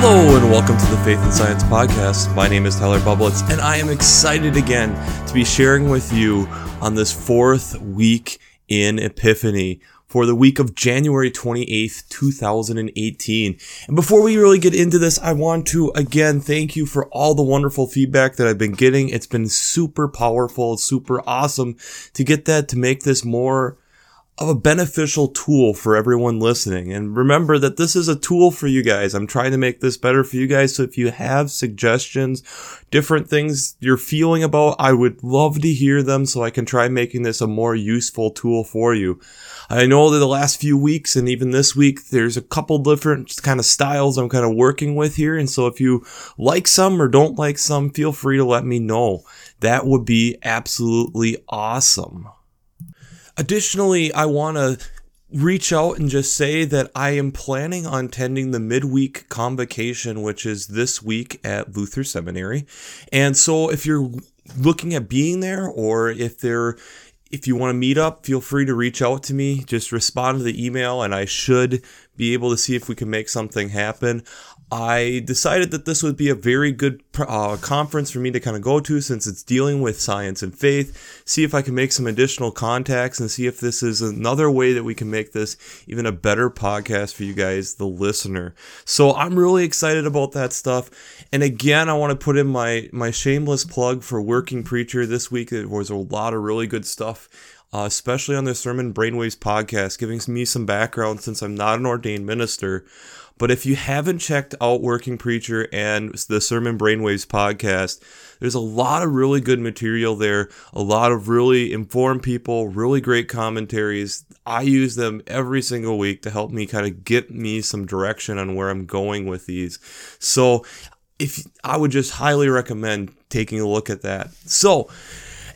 Hello and welcome to the Faith and Science Podcast. My name is Tyler Bublitz, and I am excited again to be sharing with you on this fourth week in Epiphany for the week of January 28th, 2018. And before we really get into this, I want to again thank you for all the wonderful feedback that I've been getting. It's been super powerful, super awesome to get that to make this more of a beneficial tool for everyone listening. And remember that this is a tool for you guys. I'm trying to make this better for you guys. So if you have suggestions, different things you're feeling about, I would love to hear them so I can try making this a more useful tool for you. I know that the last few weeks and even this week, there's a couple different kind of styles I'm kind of working with here. And so if you like some or don't like some, feel free to let me know. That would be absolutely awesome. Additionally, I want to reach out and just say that I am planning on attending the midweek convocation, which is this week at Luther Seminary. And so if you're looking at being there or if there if you want to meet up, feel free to reach out to me. Just respond to the email and I should be able to see if we can make something happen. I decided that this would be a very good uh, conference for me to kind of go to since it's dealing with science and faith. See if I can make some additional contacts and see if this is another way that we can make this even a better podcast for you guys, the listener. So I'm really excited about that stuff. And again, I want to put in my my shameless plug for Working Preacher this week. There was a lot of really good stuff uh, especially on the Sermon Brainwaves podcast, giving me some background since I'm not an ordained minister. But if you haven't checked out Working Preacher and the Sermon Brainwaves podcast, there's a lot of really good material there, a lot of really informed people, really great commentaries. I use them every single week to help me kind of get me some direction on where I'm going with these. So, if I would just highly recommend taking a look at that. So,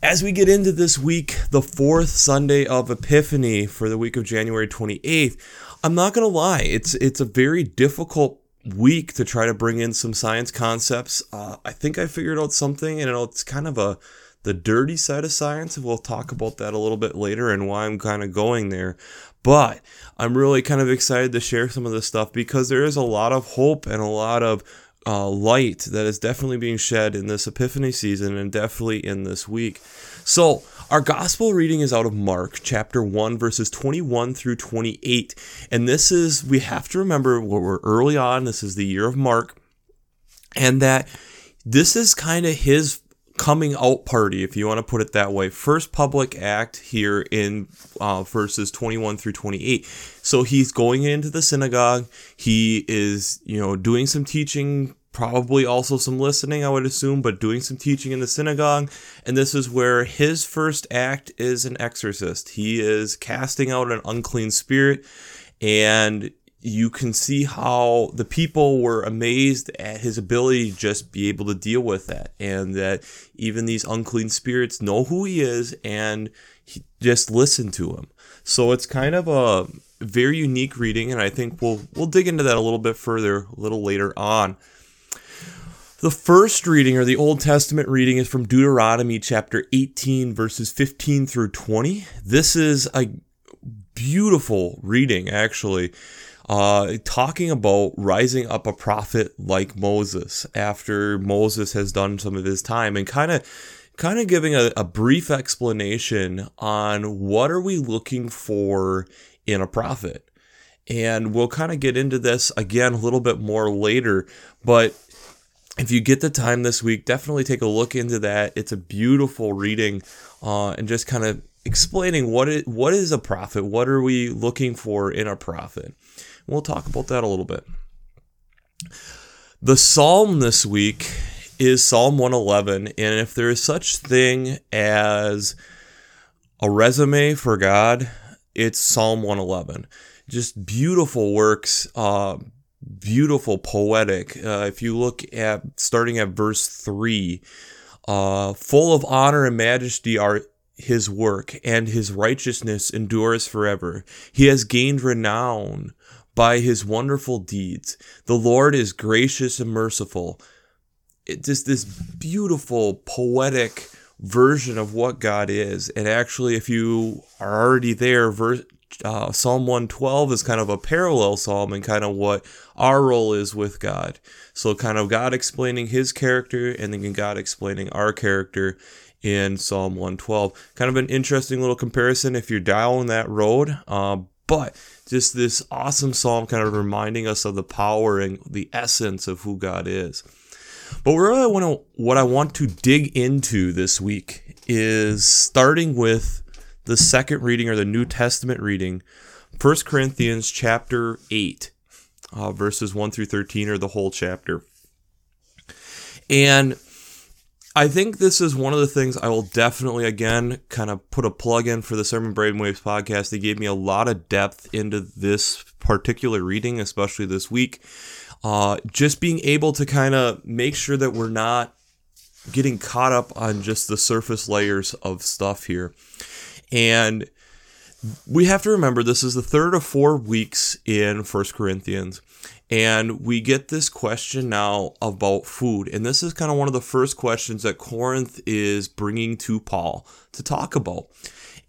as we get into this week, the fourth Sunday of Epiphany for the week of January 28th, I'm not gonna lie, it's it's a very difficult week to try to bring in some science concepts. Uh, I think I figured out something, and it's kind of a the dirty side of science. We'll talk about that a little bit later and why I'm kind of going there. But I'm really kind of excited to share some of this stuff because there is a lot of hope and a lot of uh, light that is definitely being shed in this Epiphany season and definitely in this week. So, our gospel reading is out of Mark chapter 1, verses 21 through 28. And this is, we have to remember, where we're early on, this is the year of Mark, and that this is kind of his coming out party, if you want to put it that way. First public act here in uh, verses 21 through 28. So he's going into the synagogue. He is, you know, doing some teaching, probably also some listening, I would assume, but doing some teaching in the synagogue. And this is where his first act is an exorcist. He is casting out an unclean spirit. And you can see how the people were amazed at his ability to just be able to deal with that. And that even these unclean spirits know who he is and he, just listen to him. So it's kind of a very unique reading. And i think we'll we'll dig into that a little bit further a little later on the first reading or the Old Testament reading is from Deuteronomy chapter 18, verses 15 through 20. This is a beautiful reading, actually uh, talking about rising up a prophet like Moses after Moses has done some of his time and kind of kind of giving a, a brief explanation on what are we looking for in a prophet. And we'll kind of get into this again a little bit more later, but if you get the time this week, definitely take a look into that. It's a beautiful reading uh, and just kind of explaining what it, what is a prophet, what are we looking for in a prophet. We'll talk about that a little bit. The psalm this week is Psalm 111, and if there is such thing as a resume for God, it's Psalm 111. Just beautiful works, uh, beautiful, poetic. Uh, if you look at starting at verse 3, uh, full of honor and majesty are his work, and his righteousness endures forever. He has gained renown by his wonderful deeds. The Lord is gracious and merciful. It's just this beautiful, poetic version of what God is. And actually, if you are already there, verse uh, Psalm 112 is kind of a parallel psalm and kind of what our role is with God. So, kind of God explaining his character and then God explaining our character in Psalm 112. Kind of an interesting little comparison if you're down that road. Uh, but just this awesome psalm kind of reminding us of the power and the essence of who God is. But really, I want to, what I want to dig into this week is starting with the second reading or the New Testament reading, 1 Corinthians chapter 8, uh, verses 1 through 13, or the whole chapter. And I think this is one of the things I will definitely, again, kind of put a plug in for the Sermon Brainwaves podcast. They gave me a lot of depth into this particular reading, especially this week. Uh, just being able to kind of make sure that we're not getting caught up on just the surface layers of stuff here. And we have to remember this is the third of four weeks in First Corinthians. And we get this question now about food. And this is kind of one of the first questions that Corinth is bringing to Paul to talk about.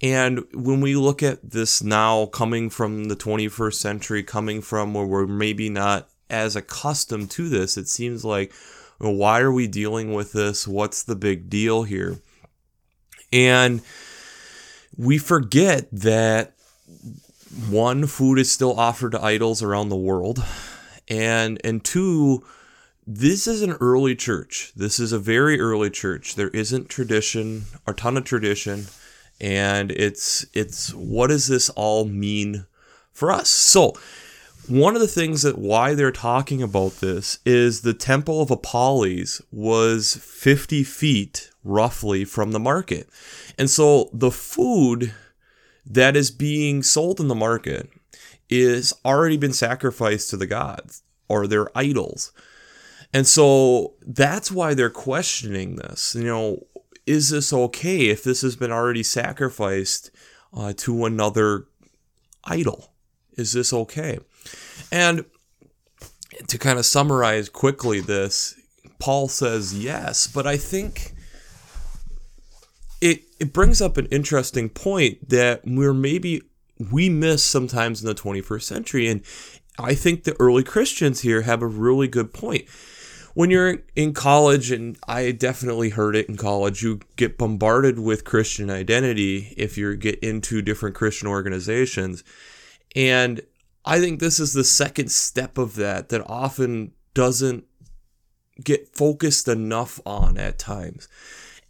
And when we look at this now coming from the 21st century, coming from where we're maybe not as accustomed to this, it seems like, well, why are we dealing with this? What's the big deal here? And we forget that one, food is still offered to idols around the world, and and two, this is an early church. This is a very early church. There isn't tradition, a ton of tradition, and it's it's what does this all mean for us? So one of the things that why they're talking about this is the temple of Apollos was 50 feet roughly from the market. And so the food that is being sold in the market is already been sacrificed to the gods or their idols. And so that's why they're questioning this. You know, is this okay if this has been already sacrificed uh, to another idol? Is this okay? And to kind of summarize quickly this, Paul says yes, but I think it it brings up an interesting point that we're maybe we miss sometimes in the 21st century and I think the early Christians here have a really good point. When you're in college, and I definitely heard it in college, you get bombarded with Christian identity if you get into different Christian organizations. And I think this is the second step of that that often doesn't get focused enough on at times.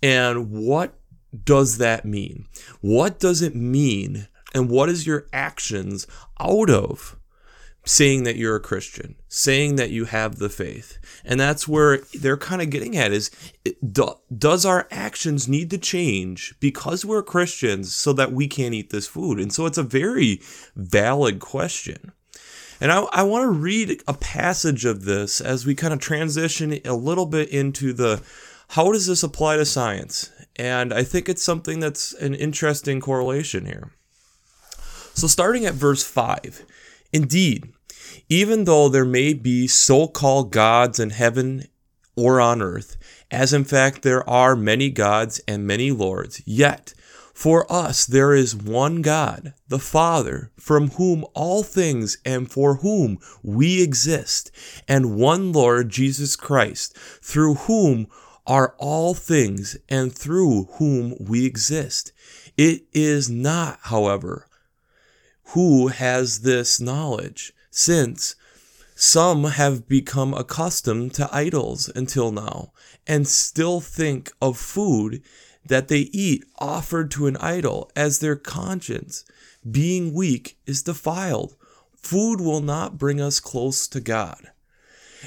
And what does that mean? What does it mean? And what is your actions out of saying that you're a Christian, saying that you have the faith. And that's where they're kind of getting at is do, does our actions need to change because we're Christians so that we can't eat this food? And so it's a very valid question. And I, I want to read a passage of this as we kind of transition a little bit into the how does this apply to science? And I think it's something that's an interesting correlation here. So, starting at verse 5, indeed, even though there may be so called gods in heaven or on earth, as in fact there are many gods and many lords, yet for us there is one God, the Father, from whom all things and for whom we exist, and one Lord Jesus Christ, through whom are all things and through whom we exist. It is not, however, who has this knowledge since some have become accustomed to idols until now and still think of food that they eat offered to an idol as their conscience, being weak, is defiled. Food will not bring us close to God.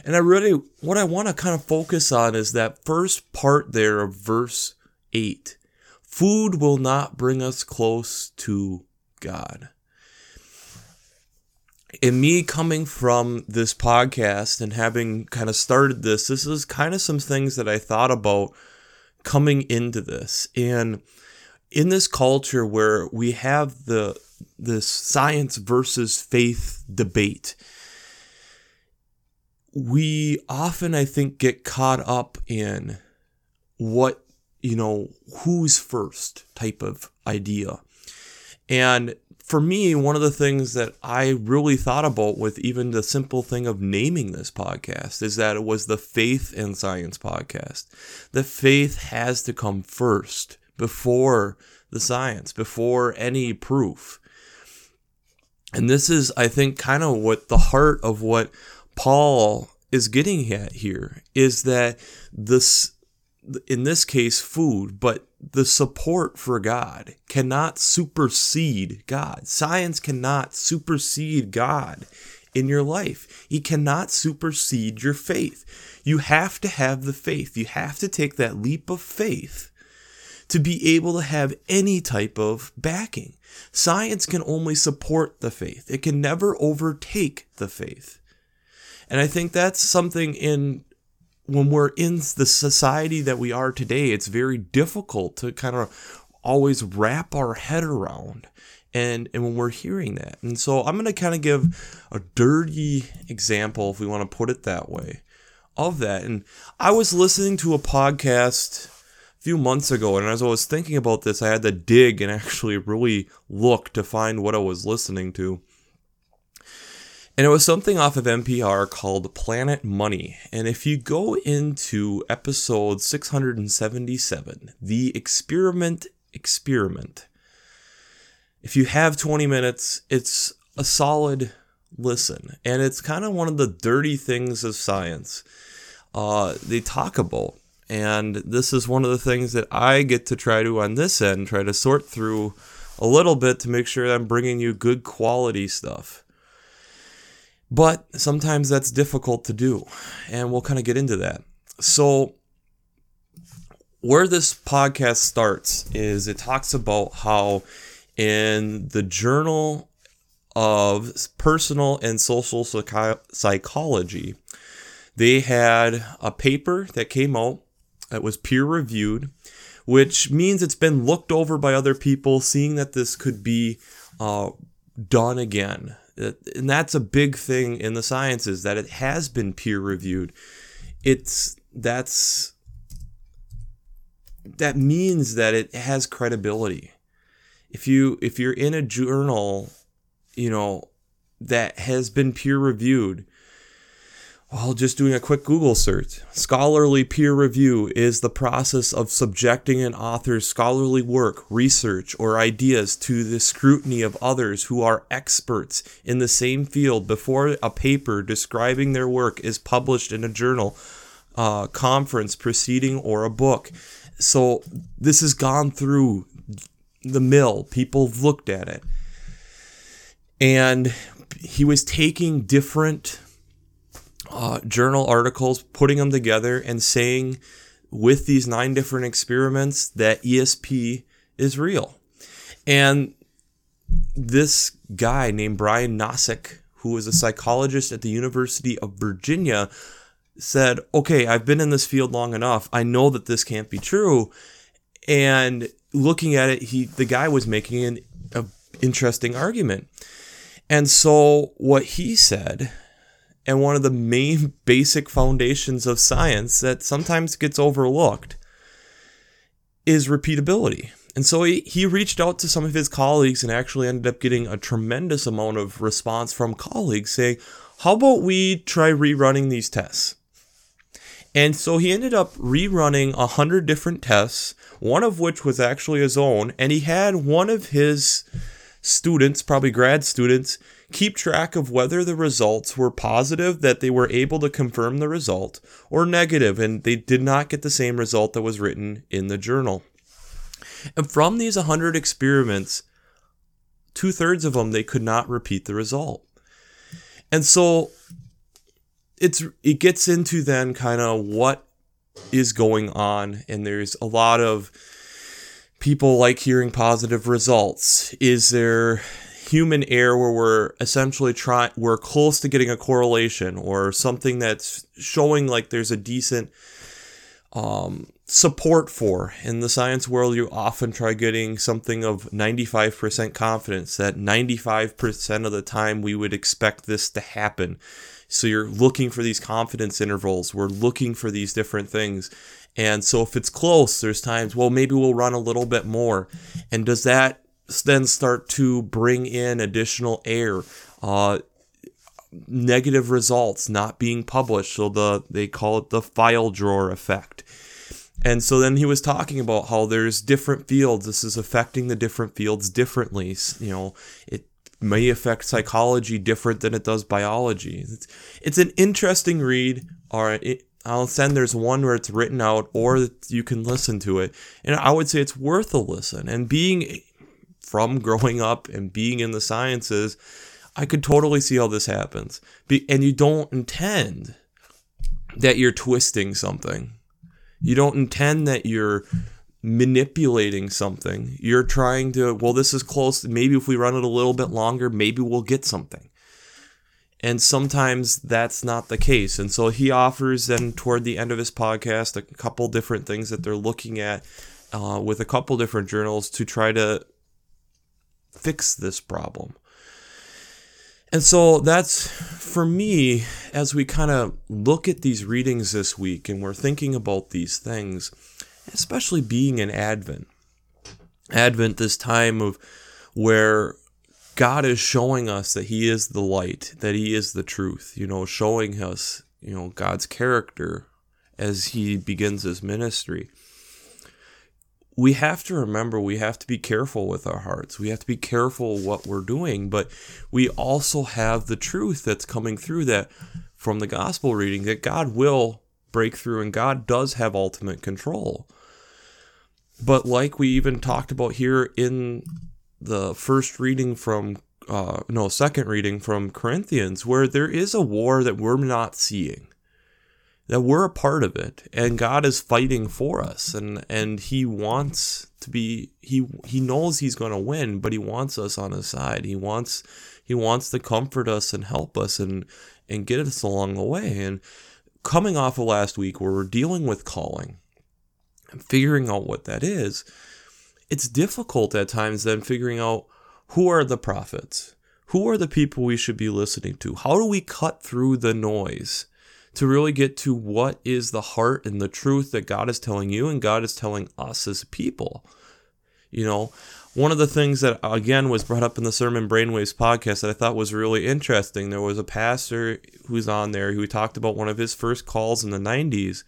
And I really, what I want to kind of focus on is that first part there of verse 8. Food will not bring us close to God in me coming from this podcast and having kind of started this, this is kind of some things that I thought about coming into this. And in this culture where we have the this science versus faith debate, we often I think get caught up in what, you know, who's first type of idea. And for me, one of the things that I really thought about with even the simple thing of naming this podcast is that it was the Faith and Science podcast. The faith has to come first before the science, before any proof. And this is, I think, kind of what the heart of what Paul is getting at here is that this, in this case, food, but the support for God cannot supersede God. Science cannot supersede God in your life. He cannot supersede your faith. You have to have the faith. You have to take that leap of faith to be able to have any type of backing. Science can only support the faith, it can never overtake the faith. And I think that's something in when we're in the society that we are today, it's very difficult to kind of always wrap our head around. And, and when we're hearing that. And so I'm going to kind of give a dirty example, if we want to put it that way, of that. And I was listening to a podcast a few months ago, and as I was thinking about this, I had to dig and actually really look to find what I was listening to. And it was something off of NPR called Planet Money. And if you go into episode 677, The Experiment Experiment, if you have 20 minutes, it's a solid listen. And it's kind of one of the dirty things of science uh, they talk about. And this is one of the things that I get to try to, on this end, try to sort through a little bit to make sure I'm bringing you good quality stuff. But sometimes that's difficult to do, and we'll kind of get into that. So, where this podcast starts is it talks about how in the journal of personal and social psychology, they had a paper that came out that was peer reviewed, which means it's been looked over by other people, seeing that this could be uh, done again Uh, and that's a big thing in the sciences that it has been peer reviewed it's that's that means that it has credibility. If you if you're in a journal you know that has been peer reviewed well, just doing a quick Google search. Scholarly peer review is the process of subjecting an author's scholarly work, research, or ideas to the scrutiny of others who are experts in the same field before a paper describing their work is published in a journal, uh, conference, proceeding, or a book. So this has gone through the mill. People have looked at it. And he was taking different uh, journal articles, putting them together, and saying with these nine different experiments that ESP is real. And this guy named Brian Nosek, who was a psychologist at the University of Virginia, said, Okay, I've been in this field long enough. I know that this can't be true. And looking at it, he the guy was making an interesting argument. And so what he said and one of the main basic foundations of science that sometimes gets overlooked is repeatability. And so he, he reached out to some of his colleagues and actually ended up getting a tremendous amount of response from colleagues saying, How about we try rerunning these tests? And so he ended up rerunning a hundred different tests, one of which was actually his own, and he had one of his students, probably grad students, keep track of whether the results were positive, that they were able to confirm the result, or negative, and they did not get the same result that was written in the journal. And from these 100 experiments, two thirds of them, they could not repeat the result. And so it's it gets into then kind of what is going on, and there's a lot of people like hearing positive results. Is there human error where we're essentially trying we're close to getting a correlation or something that's showing like there's a decent um, support for. In the science world you often try getting something of 95% confidence that 95% of the time we would expect this to happen. So you're looking for these confidence intervals. We're looking for these different things. And so if it's close there's times well maybe we'll run a little bit more. And does that then start to bring in additional air. Uh, negative results not being published, so the they call it the file drawer effect. And so then he was talking about how there's different fields. This is affecting the different fields differently. You know, it may affect psychology different than it does biology. It's, it's an interesting read. All right, it, I'll send there's one where it's written out or you can listen to it. And I would say it's worth a listen. And being from growing up and being in the sciences, I could totally see how this happens. Be, and you don't intend that you're twisting something. You don't intend that you're manipulating something. You're trying to, well, this is close. Maybe if we run it a little bit longer, maybe we'll get something. And sometimes that's not the case. And so he offers then toward the end of his podcast a couple different things that they're looking at uh, with a couple different journals to try to fix this problem. And so that's for me, as we kind of look at these readings this week and we're thinking about these things, especially being in Advent. Advent, this time of where God is showing us that He is the light, that He is the truth, you know, showing us, you know, God's character as He begins His ministry. We have to remember we have to be careful with our hearts. We have to be careful what we're doing, but we also have the truth that's coming through that from the gospel reading that God will break through and God does have ultimate control. But like we even talked about here in the first reading from uh, no second reading from Corinthians where there is a war that we're not seeing that we're a part of it and God is fighting for us and and he wants to be he he knows he's going to win but he wants us on his side he wants he wants to comfort us and help us and and get us along the way and coming off of last week where we're dealing with calling and figuring out what that is it's difficult at times then figuring out who are the prophets? Who are the people we should be listening to? How do we cut through the noise to really get to what is the heart and the truth that God is telling you and God is telling us as people? You know, one of the things that again was brought up in the Sermon Brainwaves podcast that I thought was really interesting, there was a pastor who's on there who talked about one of his first calls in the 90s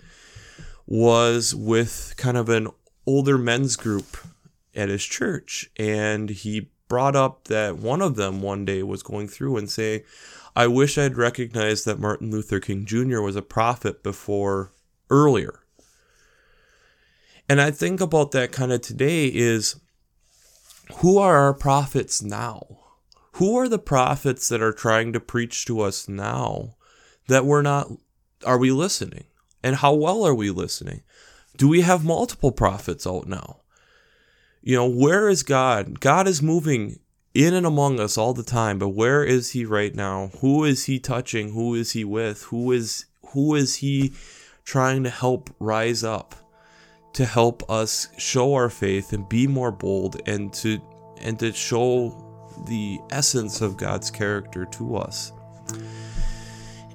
was with kind of an older men's group at his church. And he brought up that one of them one day was going through and saying, I wish I'd recognized that Martin Luther King Jr. was a prophet before earlier. And I think about that kind of today is who are our prophets now? Who are the prophets that are trying to preach to us now that we're not, are we listening? And how well are we listening? Do we have multiple prophets out now? You know, where is God? God is moving in and among us all the time, but where is he right now? Who is he touching? Who is he with? Who is who is he trying to help rise up to help us show our faith and be more bold and to and to show the essence of God's character to us.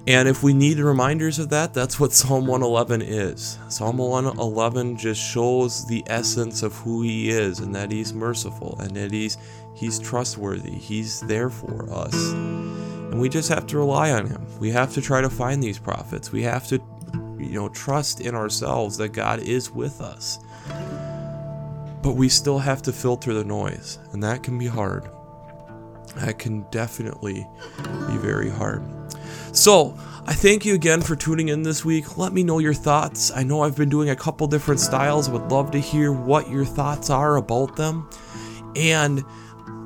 And if we need reminders of that, that's what Psalm 111 is. Psalm 111 just shows the essence of who he is and that he's merciful and that he's he's trustworthy. He's there for us. And we just have to rely on him. We have to try to find these prophets. We have to you know trust in ourselves that God is with us. But we still have to filter the noise, and that can be hard. That can definitely be very hard. So, I thank you again for tuning in this week. Let me know your thoughts. I know I've been doing a couple different styles. Would love to hear what your thoughts are about them. And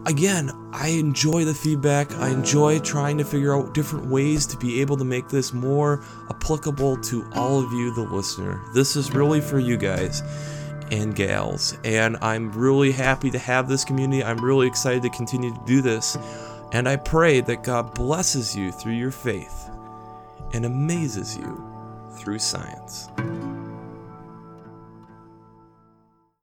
again, I enjoy the feedback. I enjoy trying to figure out different ways to be able to make this more applicable to all of you, the listener. This is really for you guys and gals. And I'm really happy to have this community. I'm really excited to continue to do this. And I pray that God blesses you through your faith and amazes you through science.